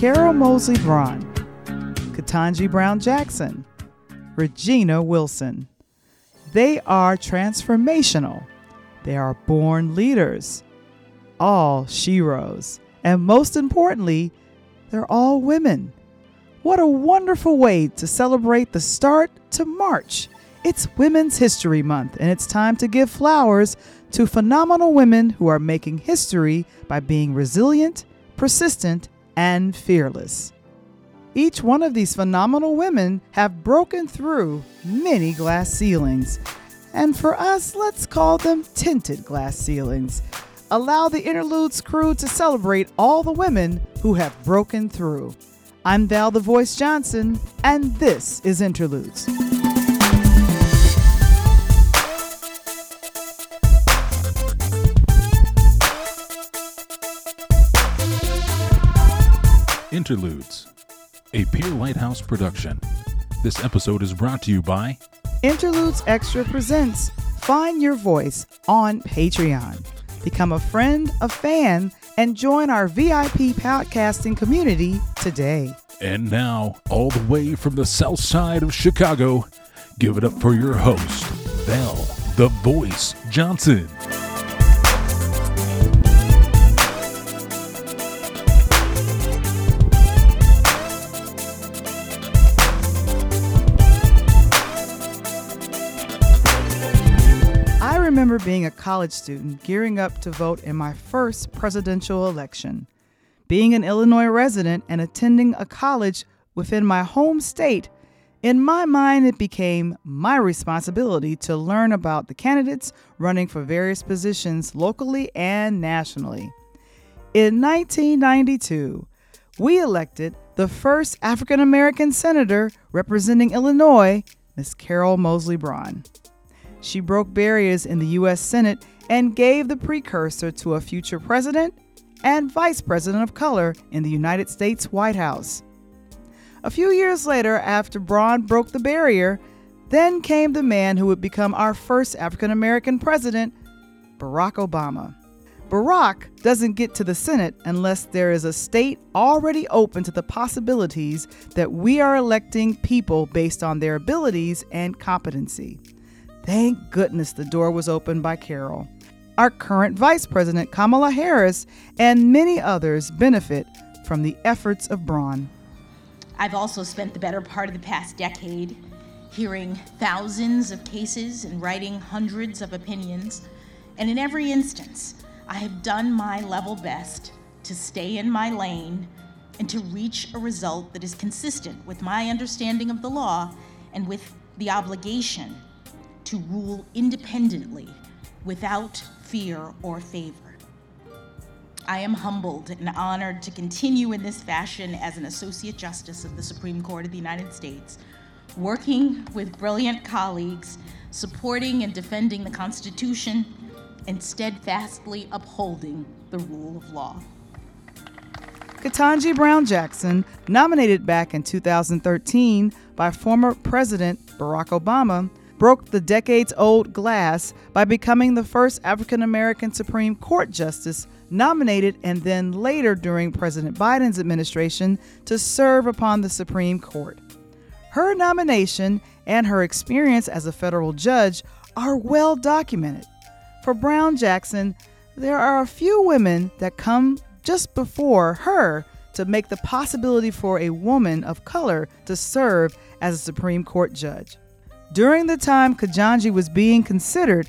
Carol Moseley Braun, Ketanji Brown Jackson, Regina Wilson. They are transformational. They are born leaders, all sheroes, and most importantly, they're all women. What a wonderful way to celebrate the start to March. It's Women's History Month, and it's time to give flowers to phenomenal women who are making history by being resilient, persistent, and fearless. Each one of these phenomenal women have broken through many glass ceilings. And for us, let's call them tinted glass ceilings. Allow the Interludes crew to celebrate all the women who have broken through. I'm Val the Voice Johnson, and this is Interludes. Interludes, a Peer Lighthouse production. This episode is brought to you by Interludes Extra presents Find Your Voice on Patreon. Become a friend, a fan, and join our VIP podcasting community today. And now, all the way from the south side of Chicago, give it up for your host, Val the Voice Johnson. Remember being a college student gearing up to vote in my first presidential election. Being an Illinois resident and attending a college within my home state, in my mind it became my responsibility to learn about the candidates running for various positions locally and nationally. In 1992, we elected the first African American senator representing Illinois, Miss Carol Moseley Braun. She broke barriers in the U.S. Senate and gave the precursor to a future president and vice president of color in the United States White House. A few years later, after Braun broke the barrier, then came the man who would become our first African American president, Barack Obama. Barack doesn't get to the Senate unless there is a state already open to the possibilities that we are electing people based on their abilities and competency. Thank goodness the door was opened by Carol. Our current Vice President Kamala Harris and many others benefit from the efforts of Braun. I've also spent the better part of the past decade hearing thousands of cases and writing hundreds of opinions, and in every instance, I have done my level best to stay in my lane and to reach a result that is consistent with my understanding of the law and with the obligation to rule independently without fear or favor. I am humbled and honored to continue in this fashion as an Associate Justice of the Supreme Court of the United States, working with brilliant colleagues, supporting and defending the Constitution, and steadfastly upholding the rule of law. Ketanji Brown Jackson, nominated back in 2013 by former President Barack Obama, broke the decades old glass by becoming the first African American Supreme Court Justice nominated and then later during President Biden's administration to serve upon the Supreme Court. Her nomination and her experience as a federal judge are well documented. For Brown Jackson, there are a few women that come just before her to make the possibility for a woman of color to serve as a Supreme Court judge. During the time Ketanji was being considered,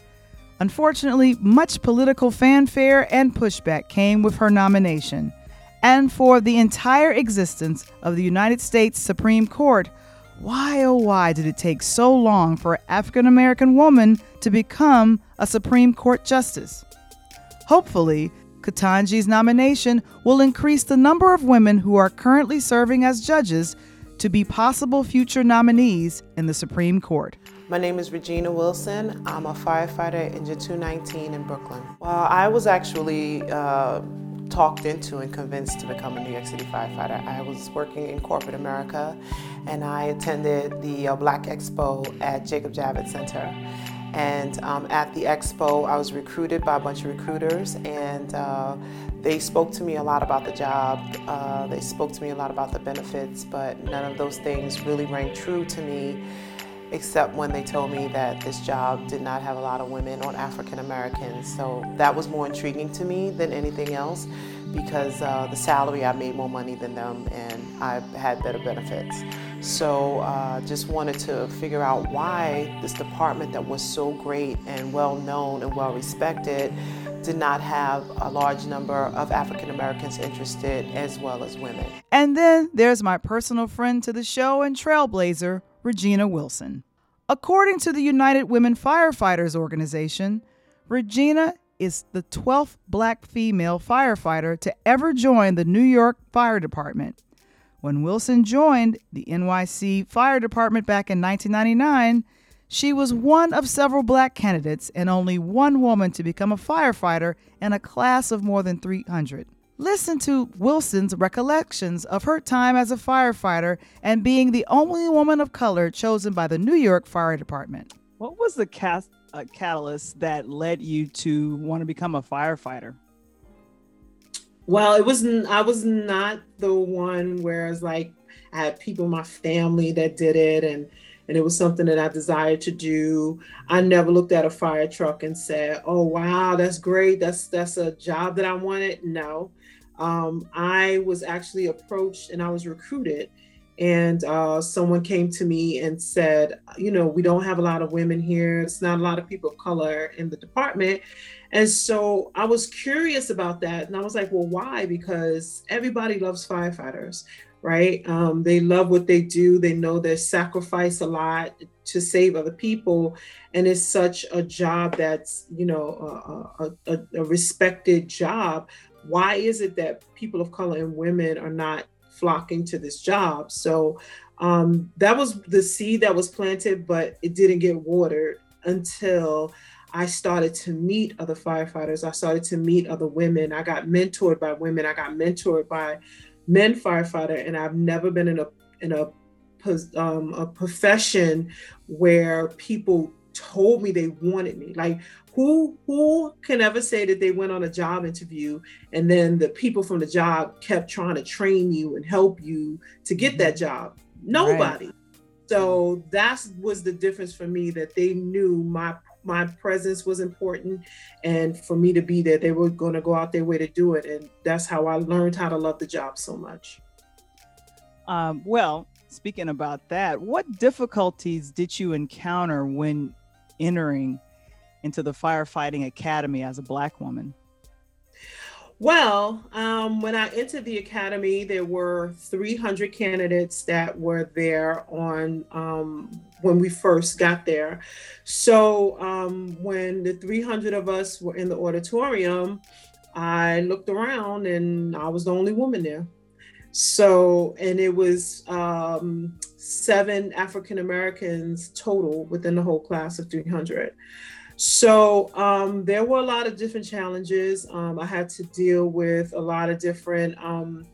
unfortunately, much political fanfare and pushback came with her nomination. And for the entire existence of the United States Supreme Court, why oh why did it take so long for an African American woman to become a Supreme Court justice? Hopefully, Ketanji's nomination will increase the number of women who are currently serving as judges to be possible future nominees in the Supreme Court. My name is Regina Wilson. I'm a firefighter at in 219 in Brooklyn. Well, I was actually uh, talked into and convinced to become a New York City firefighter. I was working in corporate America and I attended the uh, Black Expo at Jacob Javits Center. And um, at the expo, I was recruited by a bunch of recruiters, and uh, they spoke to me a lot about the job. Uh, they spoke to me a lot about the benefits, but none of those things really rang true to me except when they told me that this job did not have a lot of women or African Americans. So that was more intriguing to me than anything else because uh, the salary, I made more money than them and I had better benefits. So uh, just wanted to figure out why this department that was so great and well known and well respected did not have a large number of African Americans interested as well as women. And then there's my personal friend to the show and trailblazer, Regina Wilson. According to the United Women Firefighters Organization, Regina is the 12th black female firefighter to ever join the New York Fire Department. When Wilson joined the NYC Fire Department back in 1999, she was one of several black candidates and only one woman to become a firefighter in a class of more than 300. Listen to Wilson's recollections of her time as a firefighter and being the only woman of color chosen by the New York Fire Department. What was the cast, uh, catalyst that led you to want to become a firefighter? Well, it wasn't, I was not the one where it's like I had people in my family that did it and and it was something that I desired to do. I never looked at a fire truck and said, "Oh wow, that's great. That's that's a job that I wanted." No, um, I was actually approached and I was recruited. And uh, someone came to me and said, you know, we don't have a lot of women here. It's not a lot of people of color in the department. And so I was curious about that. And I was like, well, why? Because everybody loves firefighters, right? Um, they love what they do. They know they sacrifice a lot to save other people. And it's such a job that's, you know, a, a, a respected job why is it that people of color and women are not flocking to this job? So um, that was the seed that was planted, but it didn't get watered until I started to meet other firefighters. I started to meet other women. I got mentored by women. I got mentored by men firefighter, and I've never been in a in a um, a profession where people told me they wanted me. Like who who can ever say that they went on a job interview and then the people from the job kept trying to train you and help you to get that mm-hmm. job? Nobody. Right. So that was the difference for me that they knew my my presence was important and for me to be there they were going to go out their way to do it and that's how i learned how to love the job so much um, well speaking about that what difficulties did you encounter when entering into the firefighting academy as a black woman? Well, um, when I entered the academy, there were 300 candidates that were there on um, when we first got there. So um, when the 300 of us were in the auditorium, I looked around and I was the only woman there. So, and it was um, seven African Americans total within the whole class of 300. So um, there were a lot of different challenges. Um, I had to deal with a lot of different um,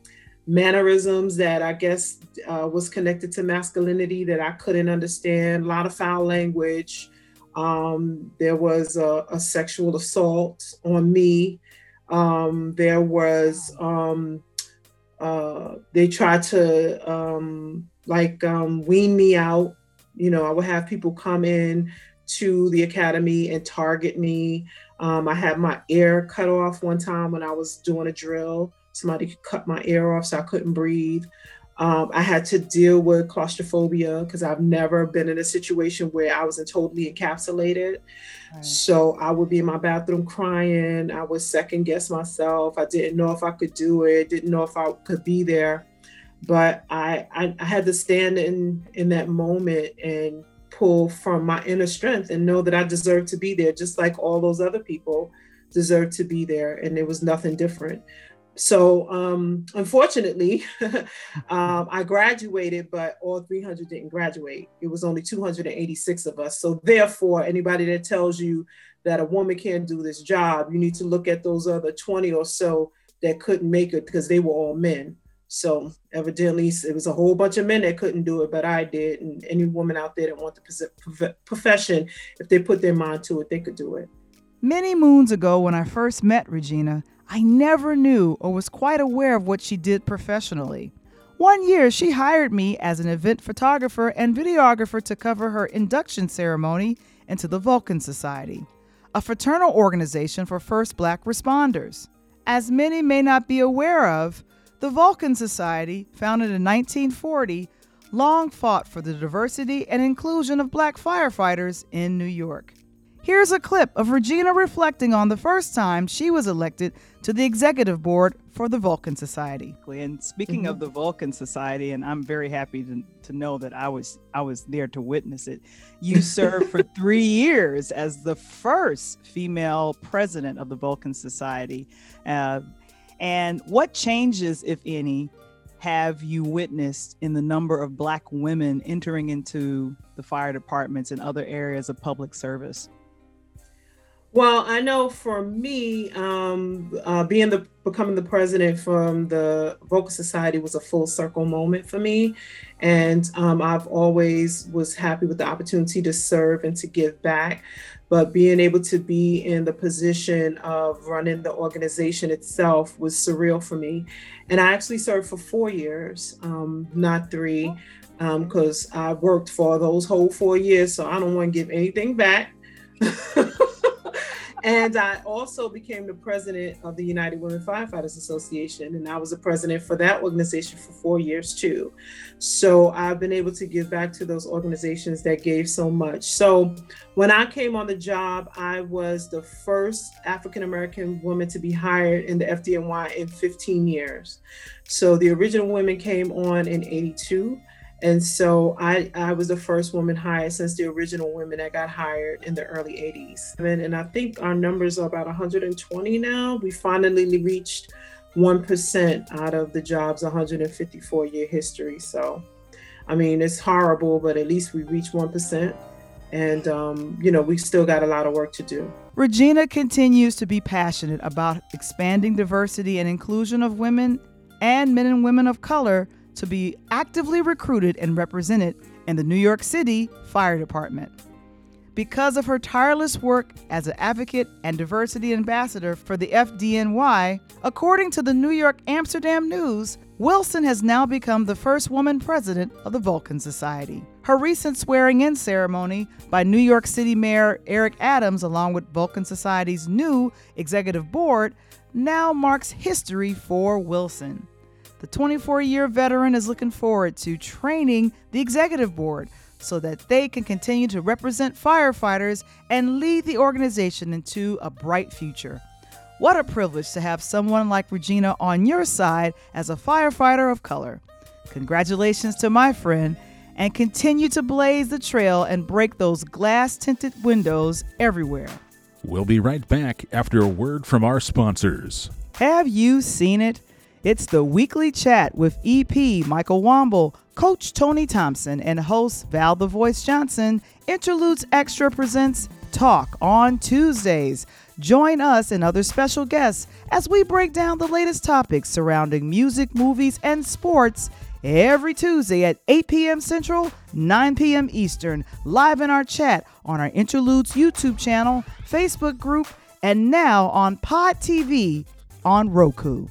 mannerisms that I guess uh, was connected to masculinity that I couldn't understand. A lot of foul language. Um, there was a, a, sexual assault on me. Um, there was um, uh, they tried to um, like um, wean me out. You know, I would have people come in to the academy and target me. Um, I had my ear cut off one time when I was doing a drill. Somebody cut my ear off so I couldn't breathe. Um, I had to deal with claustrophobia because I've never been in a situation where I wasn't totally encapsulated. Right. So I would be in my bathroom crying. I would second guess myself. I didn't know if I could do it. Didn't know if I could be there. But I, I, I had to stand in in that moment and pull from my inner strength and know that I deserve to be there, just like all those other people deserve to be there. And there was nothing different. So, um, unfortunately, um, I graduated, but all 300 didn't graduate. It was only 286 of us. So, therefore, anybody that tells you that a woman can't do this job, you need to look at those other 20 or so that couldn't make it because they were all men. So evidently, it was a whole bunch of men that couldn't do it, but I did. And any woman out there that want the profession, if they put their mind to it, they could do it. Many moons ago, when I first met Regina, I never knew or was quite aware of what she did professionally. One year, she hired me as an event photographer and videographer to cover her induction ceremony into the Vulcan Society, a fraternal organization for first black responders. As many may not be aware of, the Vulcan Society, founded in 1940, long fought for the diversity and inclusion of black firefighters in New York. Here's a clip of Regina reflecting on the first time she was elected to the executive board for the Vulcan Society. And speaking mm-hmm. of the Vulcan Society, and I'm very happy to, to know that I was I was there to witness it. You served for three years as the first female president of the Vulcan Society. Uh, and what changes, if any, have you witnessed in the number of Black women entering into the fire departments and other areas of public service? Well, I know for me, um, uh, being the becoming the president from the Vulcan Society was a full circle moment for me, and um, I've always was happy with the opportunity to serve and to give back. But being able to be in the position of running the organization itself was surreal for me, and I actually served for four years, um, not three, because um, I worked for those whole four years. So I don't want to give anything back. and I also became the president of the United Women Firefighters Association, and I was the president for that organization for four years too. So I've been able to give back to those organizations that gave so much. So when I came on the job, I was the first African American woman to be hired in the FDNY in 15 years. So the original women came on in 82 and so I, I was the first woman hired since the original women that got hired in the early 80s. And, and I think our numbers are about 120 now. We finally reached 1% out of the job's 154 year history. So, I mean, it's horrible, but at least we reached 1%. And, um, you know, we still got a lot of work to do. Regina continues to be passionate about expanding diversity and inclusion of women and men and women of color to be actively recruited and represented in the New York City Fire Department. Because of her tireless work as an advocate and diversity ambassador for the FDNY, according to the New York Amsterdam News, Wilson has now become the first woman president of the Vulcan Society. Her recent swearing in ceremony by New York City Mayor Eric Adams, along with Vulcan Society's new executive board, now marks history for Wilson. The 24 year veteran is looking forward to training the executive board so that they can continue to represent firefighters and lead the organization into a bright future. What a privilege to have someone like Regina on your side as a firefighter of color. Congratulations to my friend, and continue to blaze the trail and break those glass tinted windows everywhere. We'll be right back after a word from our sponsors. Have you seen it? It's the weekly chat with EP Michael Wamble, Coach Tony Thompson, and host Val the Voice Johnson. Interludes Extra presents Talk on Tuesdays. Join us and other special guests as we break down the latest topics surrounding music, movies, and sports every Tuesday at 8 p.m. Central, 9 p.m. Eastern, live in our chat on our Interludes YouTube channel, Facebook group, and now on Pod TV on Roku.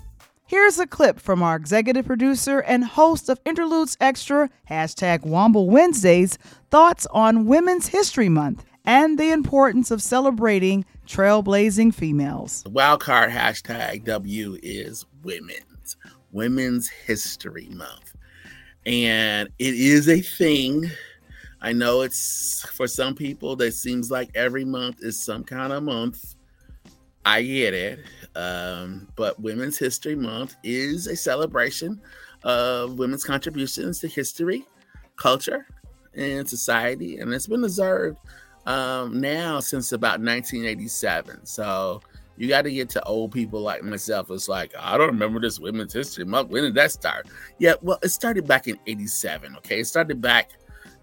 Here's a clip from our executive producer and host of Interludes Extra, hashtag Wamble Wednesdays, thoughts on Women's History Month and the importance of celebrating trailblazing females. The wildcard hashtag W is women's, Women's History Month. And it is a thing. I know it's for some people that seems like every month is some kind of month. I get it. Um, but Women's History Month is a celebration of women's contributions to history, culture, and society. And it's been observed um, now since about 1987. So you got to get to old people like myself. It's like, I don't remember this Women's History Month. When did that start? Yeah, well, it started back in 87. Okay. It started back,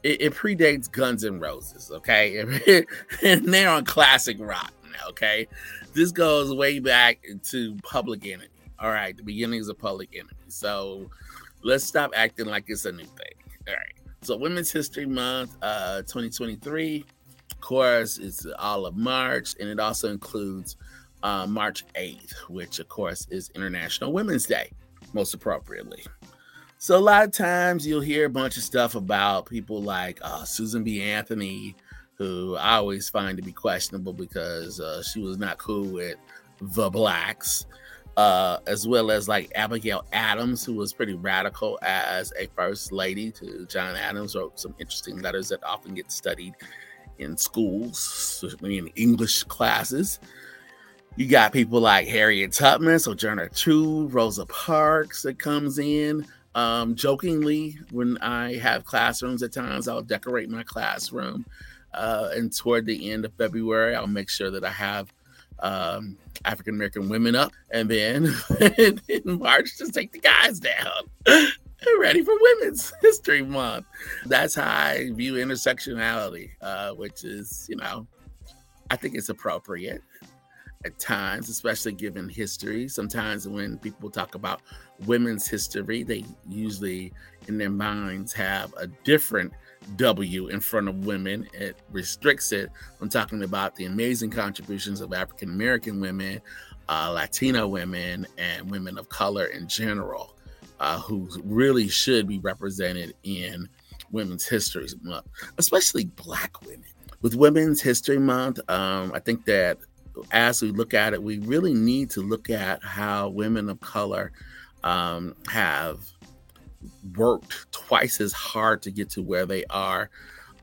it, it predates Guns N' Roses. Okay. and they're on classic rock. Okay this goes way back to Public Enemy. All right, the beginnings of Public Enemy. So let's stop acting like it's a new thing. All right. So Women's History Month, uh, 2023, of course, it's all of March, and it also includes uh, March 8th, which of course is International Women's Day, most appropriately. So a lot of times you'll hear a bunch of stuff about people like uh, Susan B. Anthony, who I always find to be questionable because uh, she was not cool with the blacks, uh, as well as like Abigail Adams, who was pretty radical as a first lady to John Adams, wrote some interesting letters that often get studied in schools, in English classes. You got people like Harriet Tubman, Sojourner Truth, Rosa Parks that comes in. Um, jokingly, when I have classrooms at times, I'll decorate my classroom. Uh, and toward the end of February, I'll make sure that I have um, African American women up. And then in, March, just take the guys down. Ready for Women's History Month. That's how I view intersectionality, uh, which is, you know, I think it's appropriate at times, especially given history. Sometimes when people talk about women's history, they usually in their minds have a different W in front of women. It restricts it from talking about the amazing contributions of African American women, uh, Latino women, and women of color in general, uh, who really should be represented in Women's History Month, especially Black women. With Women's History Month, um, I think that as we look at it, we really need to look at how women of color um, have worked twice as hard to get to where they are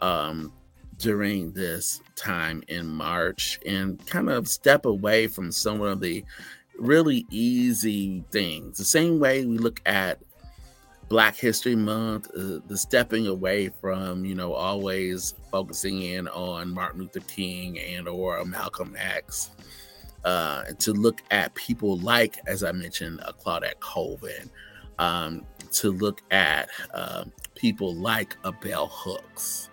um, during this time in March and kind of step away from some of the really easy things. The same way we look at Black History Month, uh, the stepping away from, you know, always focusing in on Martin Luther King and or Malcolm X, uh, to look at people like, as I mentioned, uh, Claudette Colvin, um, to look at uh, people like a Bell Hooks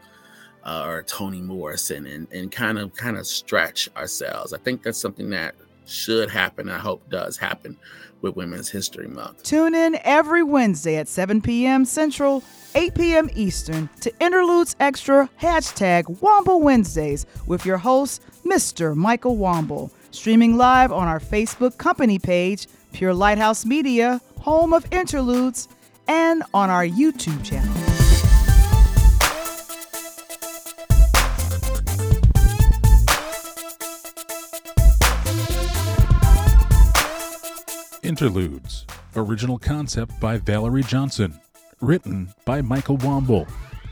uh, or Toni Morrison, and, and kind of kind of stretch ourselves. I think that's something that should happen. I hope does happen with Women's History Month. Tune in every Wednesday at 7 p.m. Central, 8 p.m. Eastern to Interludes Extra hashtag Wamble Wednesdays with your host, Mr. Michael Wamble. Streaming live on our Facebook company page, Pure Lighthouse Media, home of interludes, and on our YouTube channel. Interludes. Original concept by Valerie Johnson. Written by Michael Wamble.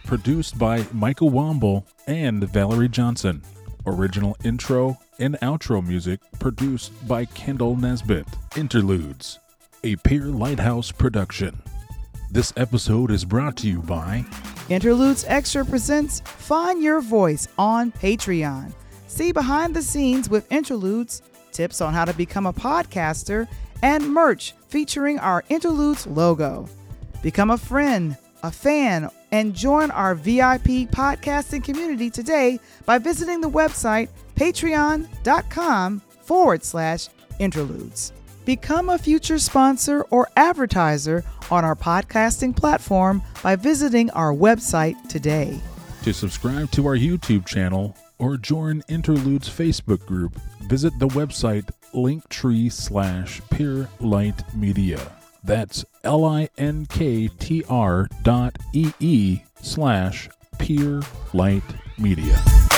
Produced by Michael Wamble and Valerie Johnson. Original intro and outro music produced by Kendall Nesbitt. Interludes. A Pier Lighthouse production. This episode is brought to you by Interludes Extra presents Find Your Voice on Patreon. See behind the scenes with Interludes, tips on how to become a podcaster, and merch featuring our Interludes logo. Become a friend, a fan, and join our VIP podcasting community today by visiting the website patreon.com forward slash interludes. Become a future sponsor or advertiser on our podcasting platform by visiting our website today. To subscribe to our YouTube channel or join Interludes Facebook group, visit the website linktree slash Peer Light Media. That's L I N K T R dot E E slash Peer Light Media.